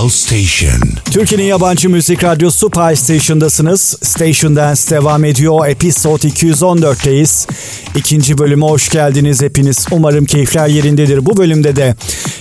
Pulse Station. Türkiye'nin yabancı müzik radyosu Pulse Station'dasınız. Station Dance devam ediyor. Episode 214'teyiz. İkinci bölüme hoş geldiniz hepiniz. Umarım keyifler yerindedir. Bu bölümde de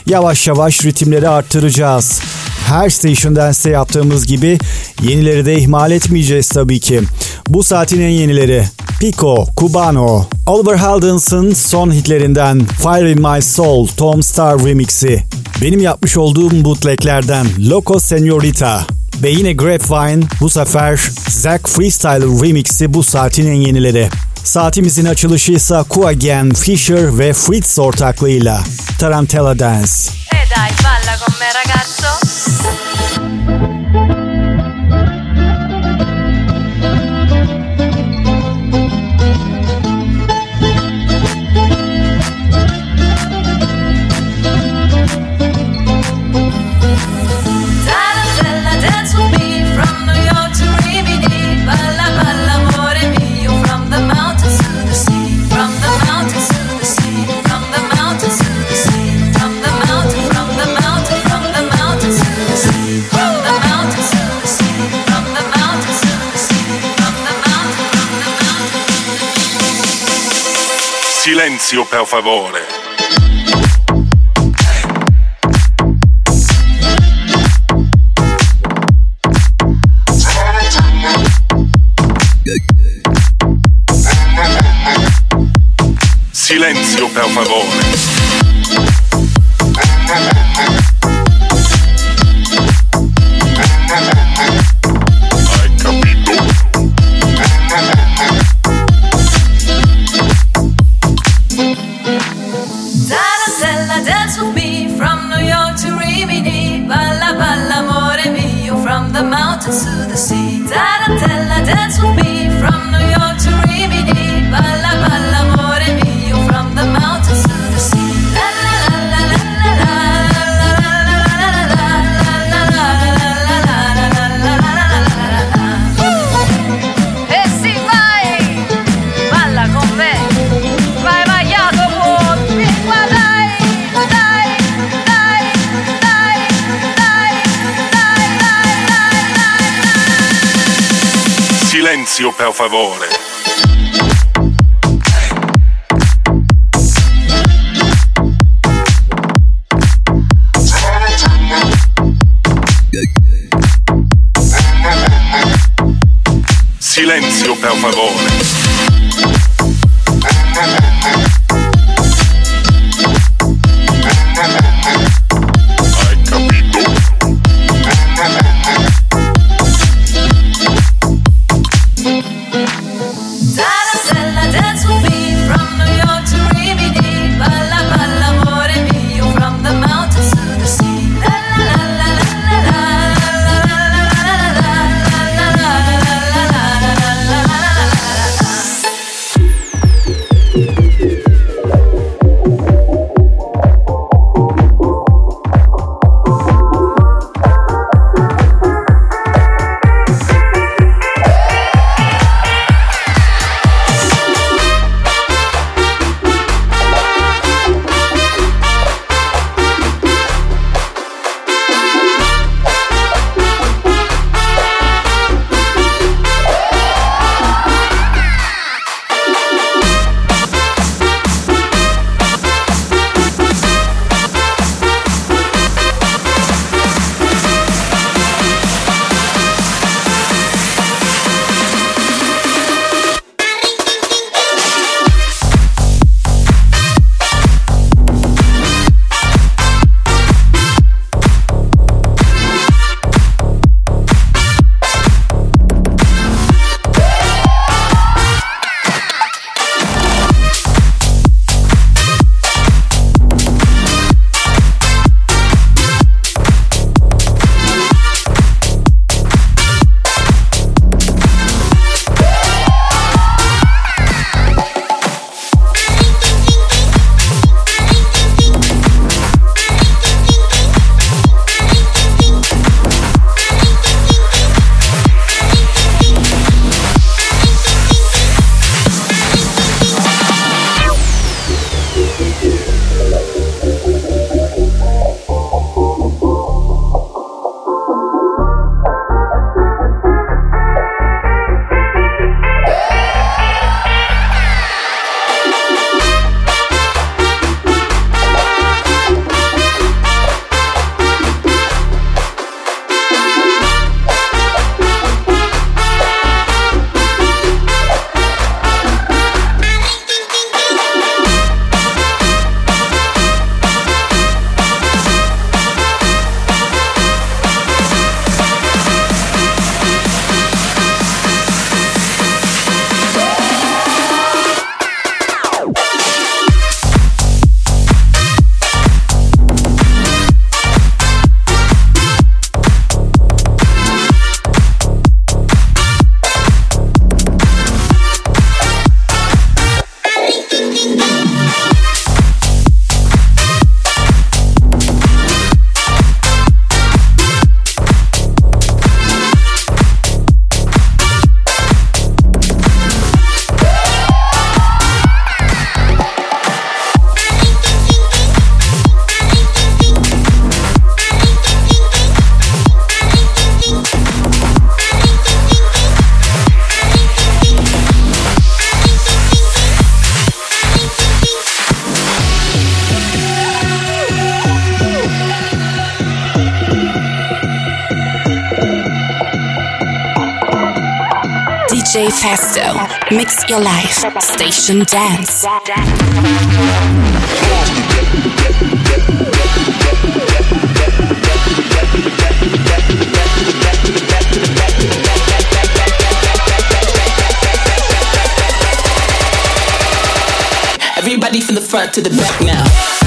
yavaş yavaş ritimleri arttıracağız. Her Station Dance'te yaptığımız gibi yenileri de ihmal etmeyeceğiz tabii ki. Bu saatin en yenileri Pico, Cubano, Oliver Heldens'ın son hitlerinden Fire in My Soul, Tom Star remix'i. Benim yapmış olduğum bootleglerden Loco Senorita ve yine Grapevine bu sefer Zack Freestyle remix'i bu saatin en yenileri. Saatimizin açılışı ise Kuagen, Fisher ve Fritz ortaklığıyla Tarantella Dance. E dai, balla con me ragazzo. Yes. Silenzio per favore. Silenzio per favore. Per favore. Mix your life. Station Dance. Everybody from the front to the back now.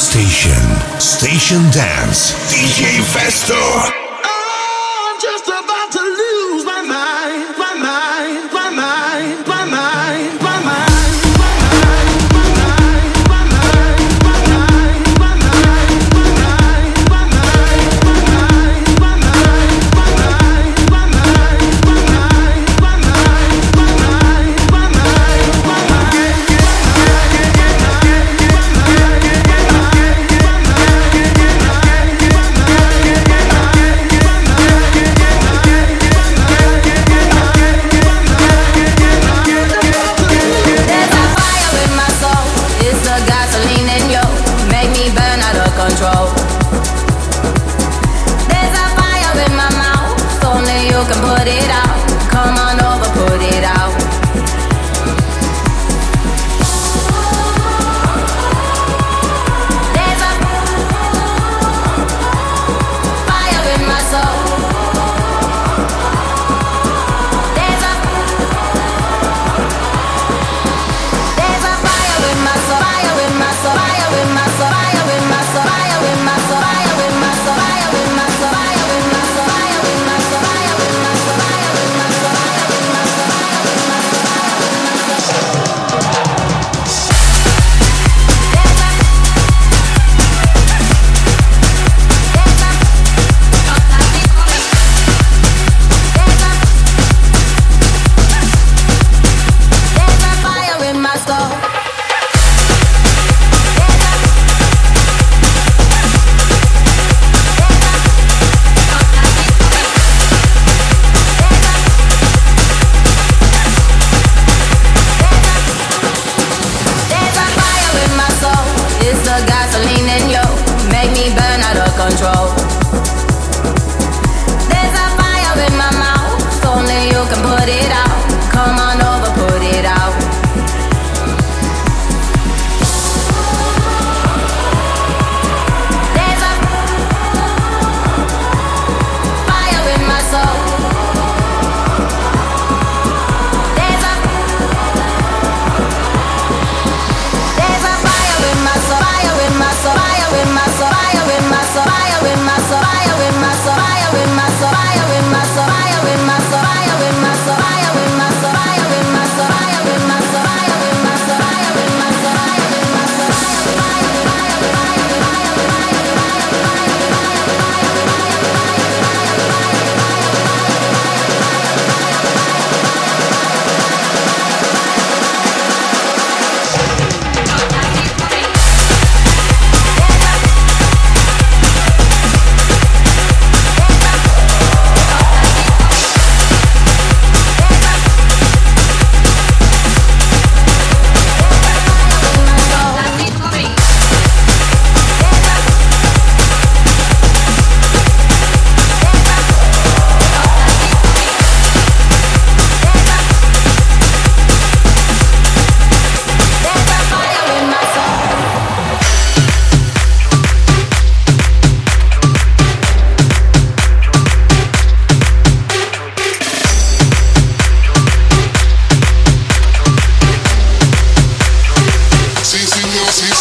Station Station Dance. DJ Festo. senorita.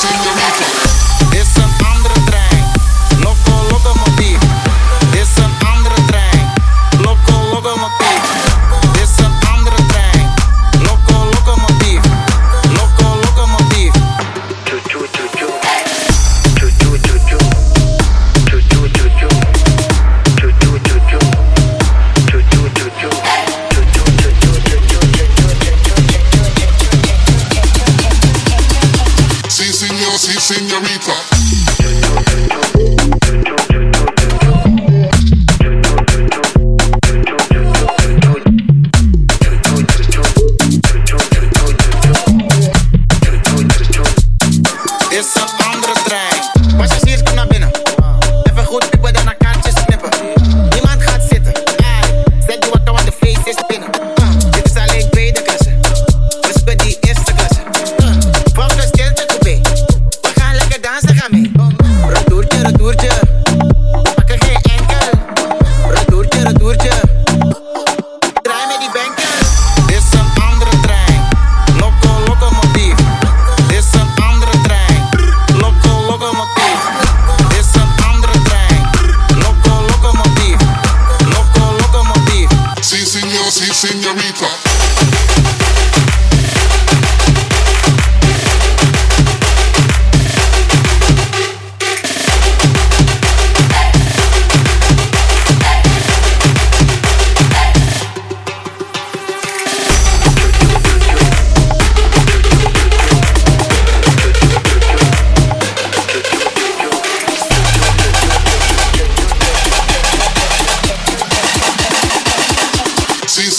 shake your knees.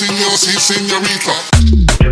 Sí, señor, sí, señorita.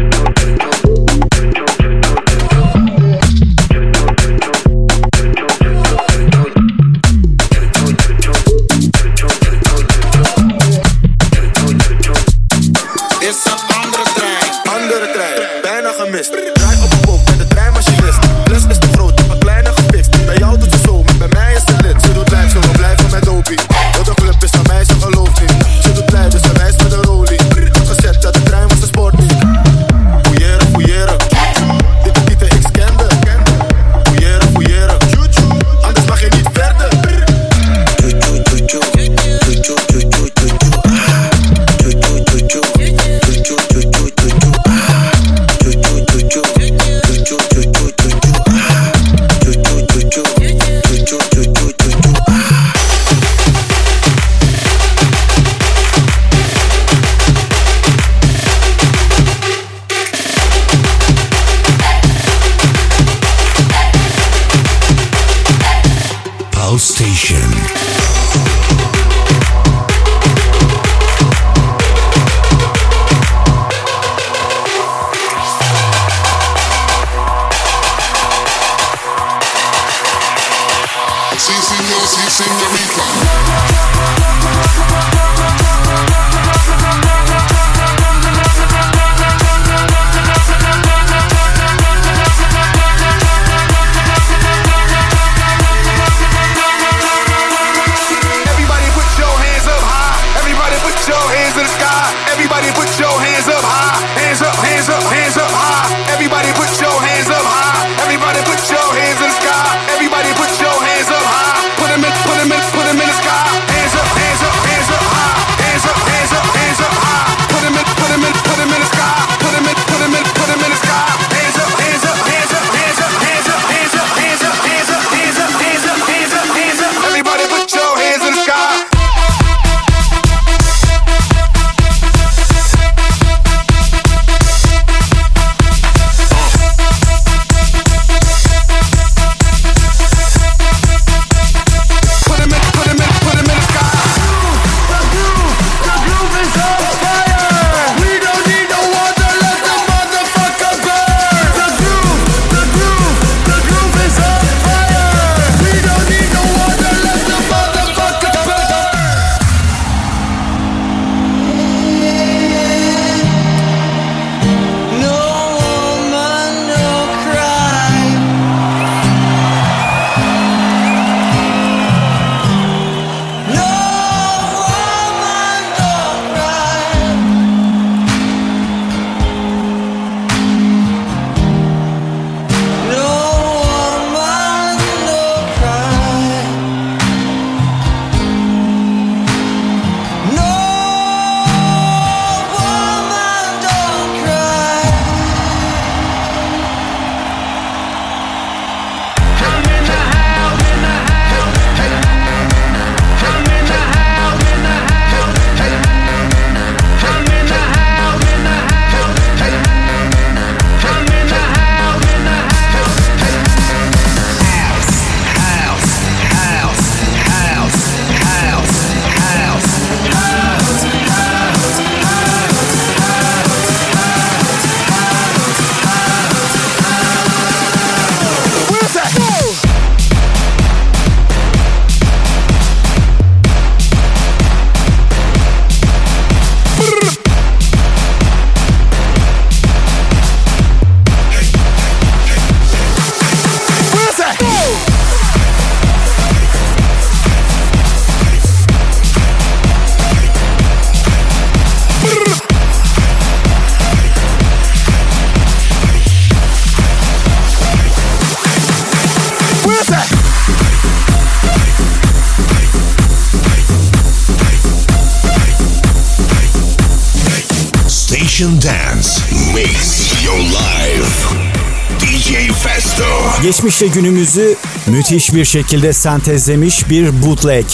Geçmişle günümüzü müthiş bir şekilde sentezlemiş bir bootleg.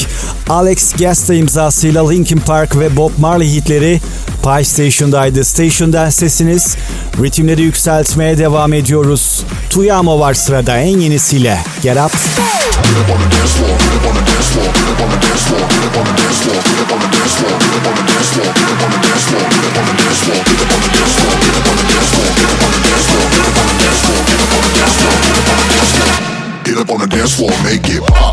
Alex Gasta imzasıyla Linkin Park ve Bob Marley hitleri Pie Station'daydı. Station'dan sesiniz. Ritimleri yükseltmeye devam ediyoruz. Tuyamo var sırada en yenisiyle. Get Up. Get up on the dance floor, make it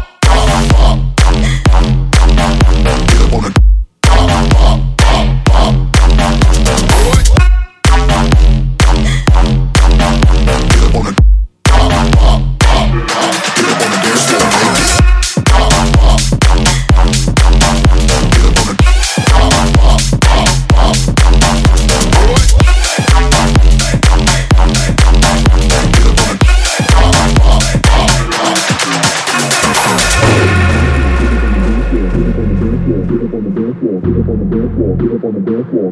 Get up on the dance floor,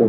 Get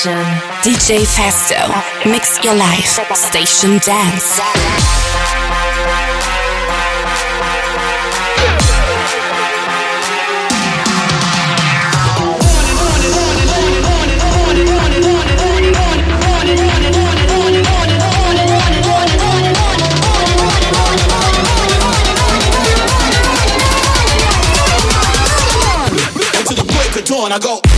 station. DJ Festo, mix your life. Station dance. I go.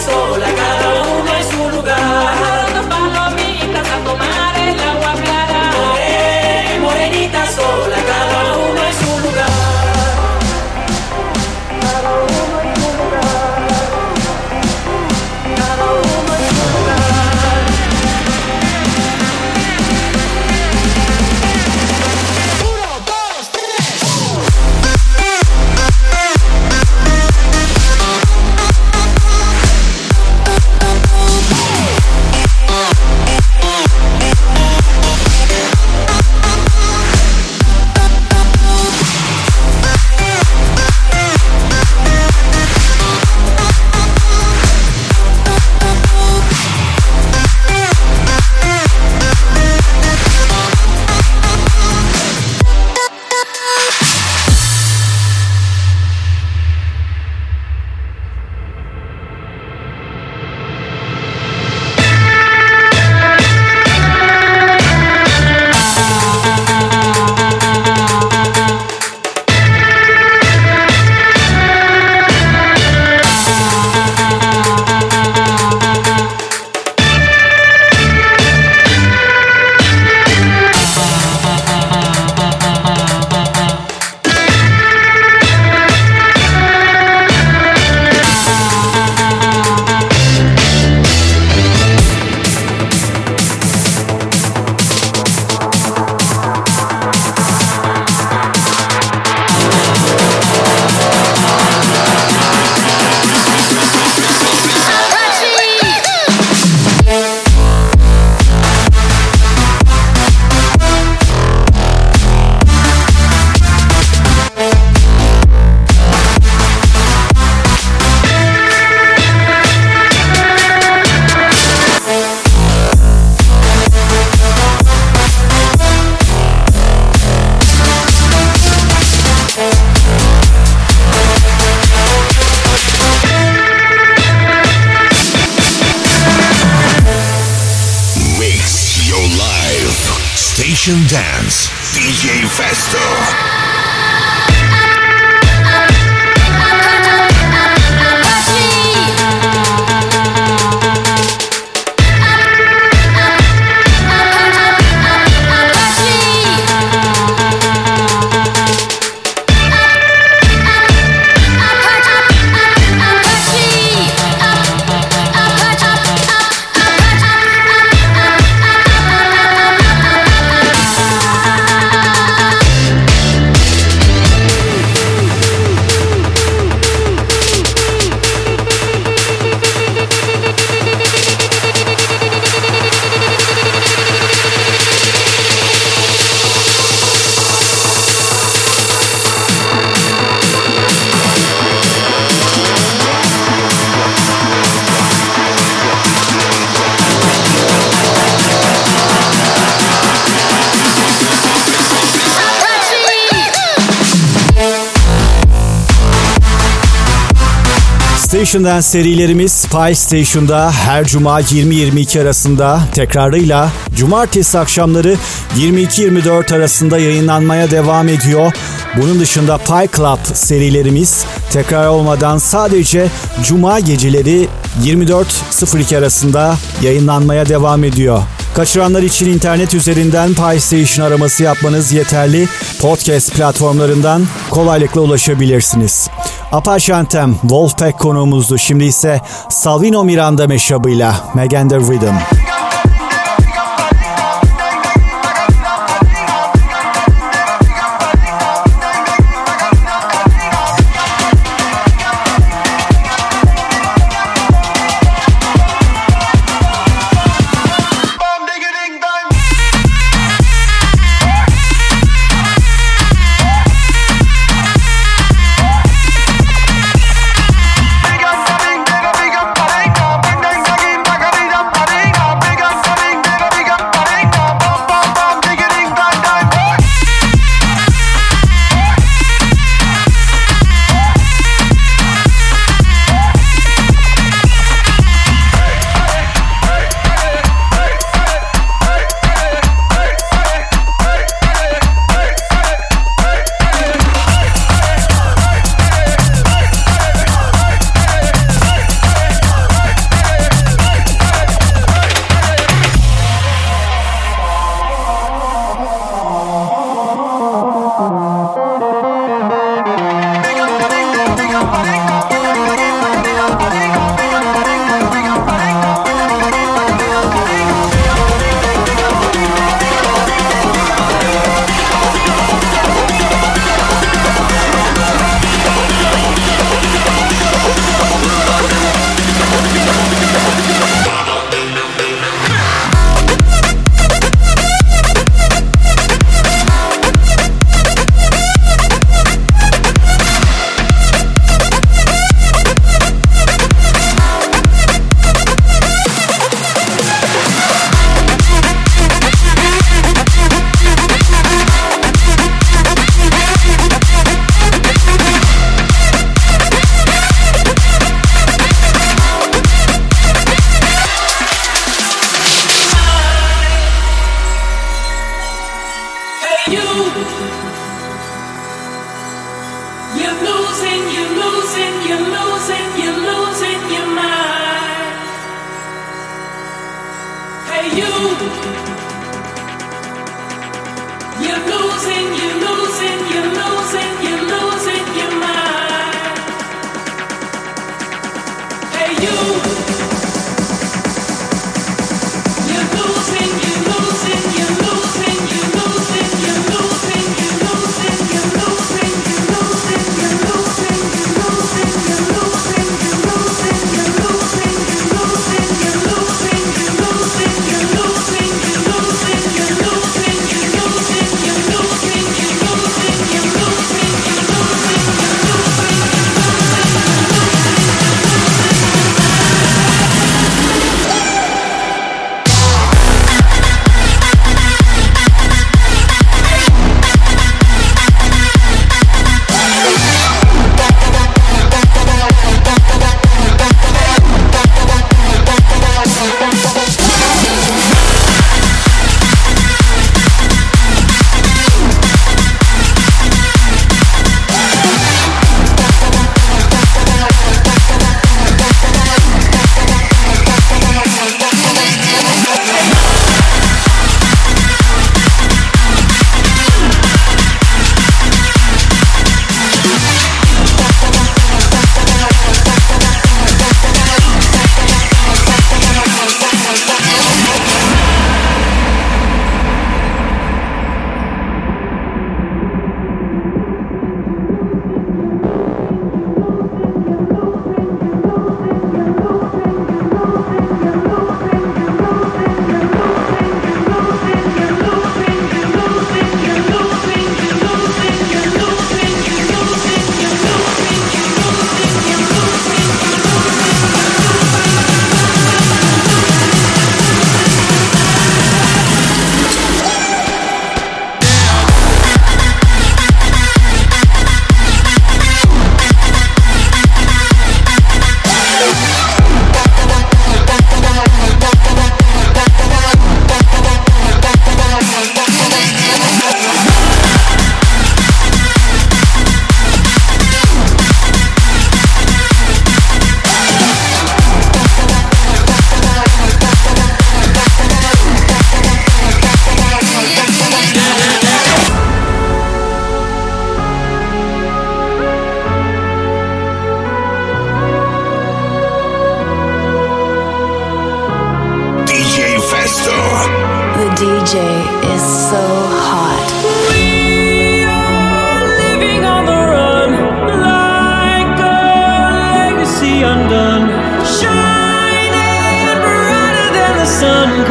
sola casa. Station Dance serilerimiz Spy Station'da her cuma 20-22 arasında tekrarıyla cumartesi akşamları 22-24 arasında yayınlanmaya devam ediyor. Bunun dışında Pie Club serilerimiz tekrar olmadan sadece cuma geceleri 24.02 arasında yayınlanmaya devam ediyor. Kaçıranlar için internet üzerinden PlayStation araması yapmanız yeterli. Podcast platformlarından kolaylıkla ulaşabilirsiniz. Apache Anthem, Wolfpack konuğumuzdu. Şimdi ise Salvino Miranda meşabıyla Megan The Rhythm.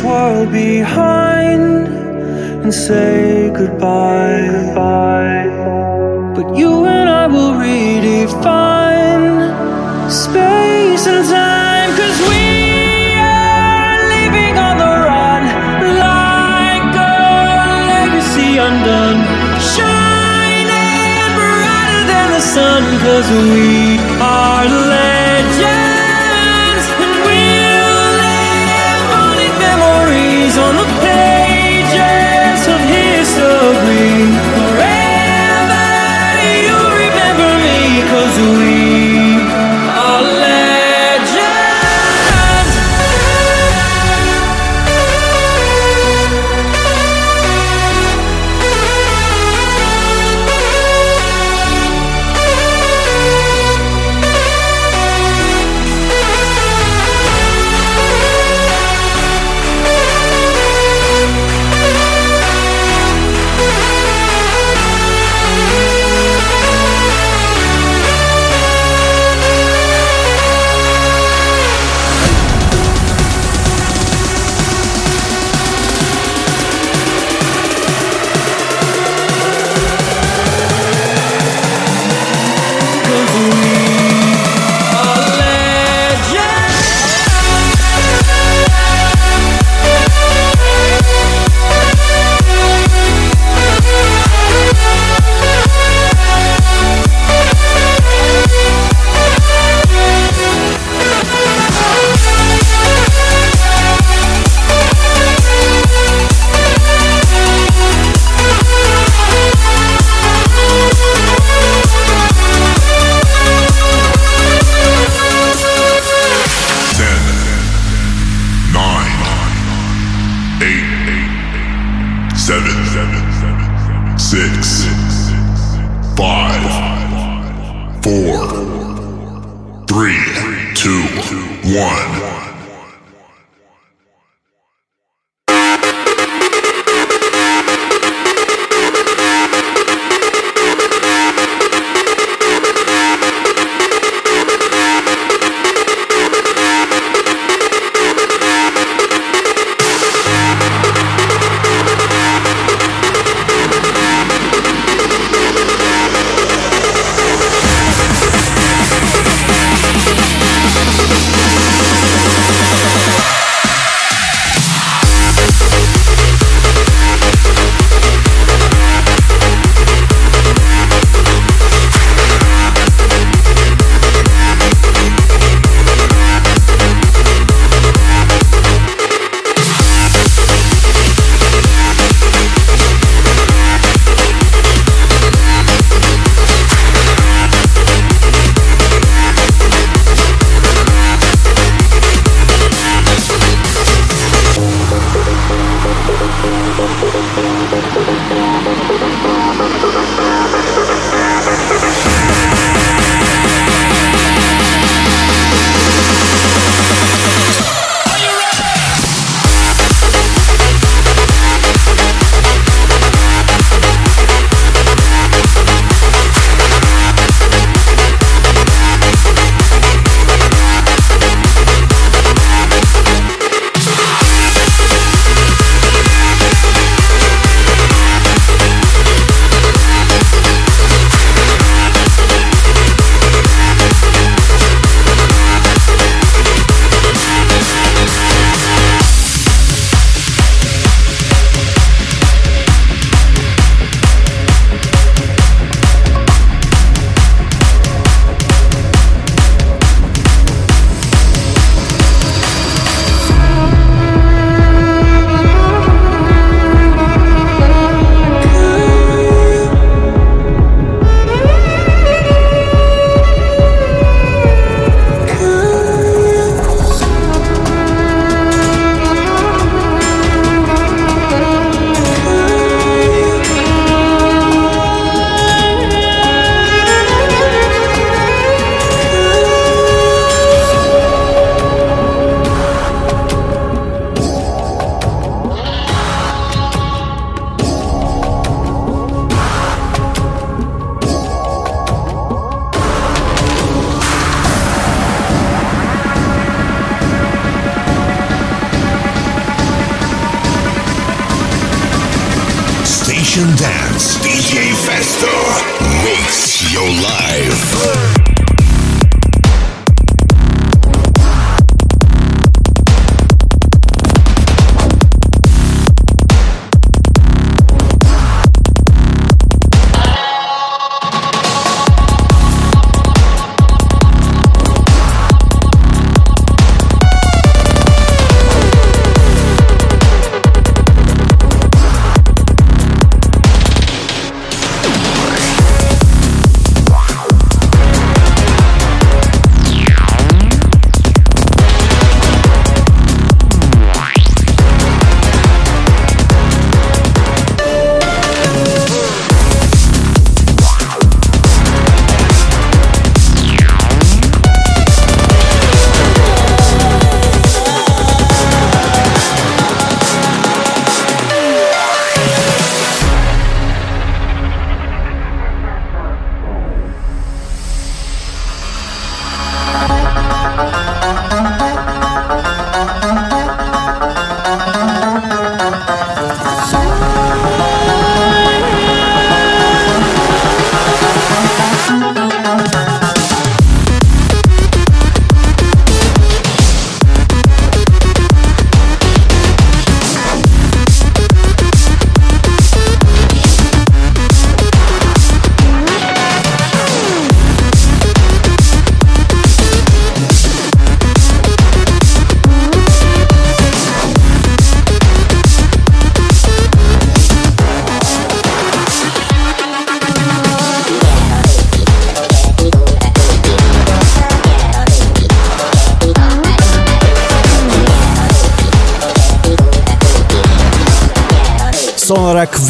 this world behind and say goodbye. goodbye. But you and I will redefine space and time, cause we. undone Shining brighter than the sun Cause we are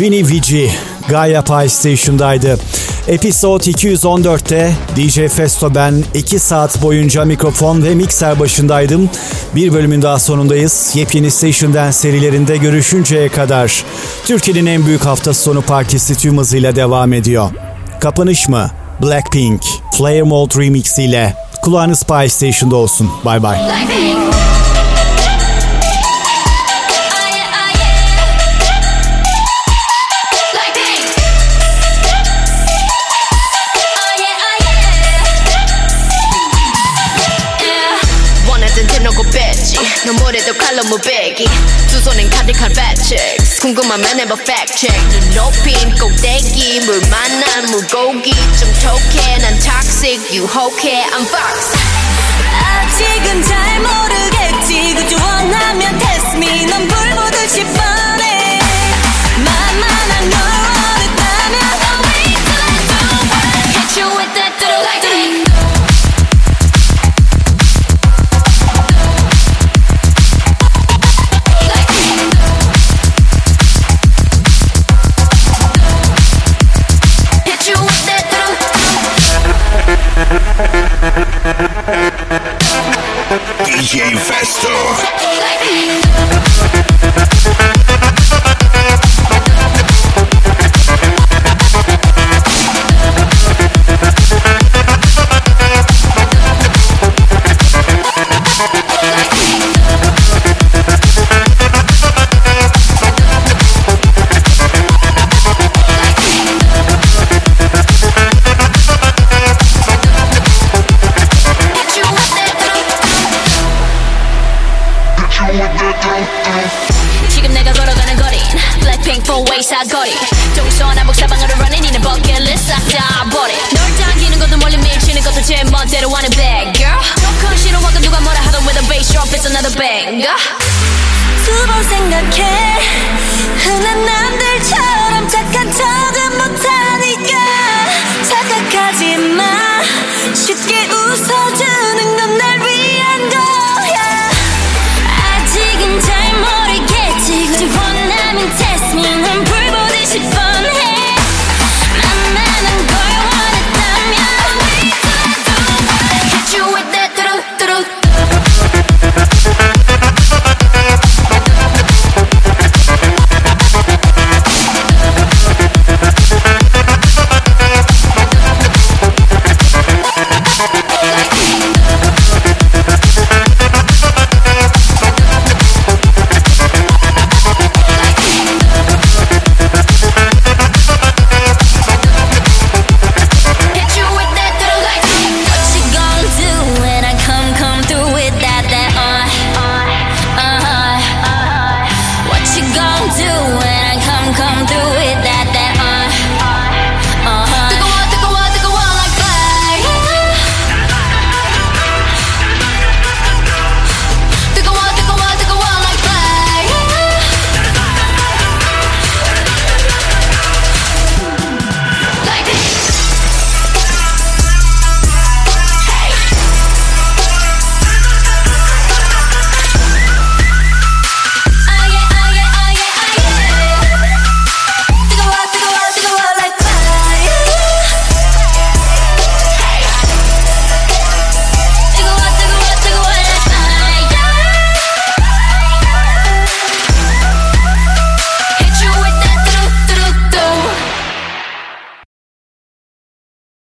Vinny Vici Gaia Pie Station'daydı. Episode 214'te DJ Festo ben 2 saat boyunca mikrofon ve mikser başındaydım. Bir bölümün daha sonundayız. Yepyeni Station serilerinde görüşünceye kadar Türkiye'nin en büyük hafta sonu partisi tüm hızıyla devam ediyor. Kapanış mı? Blackpink, Flare Mode Remix ile kulağınız Pie Station'da olsun. Bye bye. 원 너무래도 칼로 무배기. 두 손엔 가득한 fat checks 궁금하면 해봐 fact check. 눈 높인 꼭대기 물 만난 물고기. 좀 톡해 난 toxic 유혹해 I'm fox 아직은 잘 모르겠지. 그저 원하면 test me. 넌 불보듯이 뻔해. 만만한 널 DJ Festo.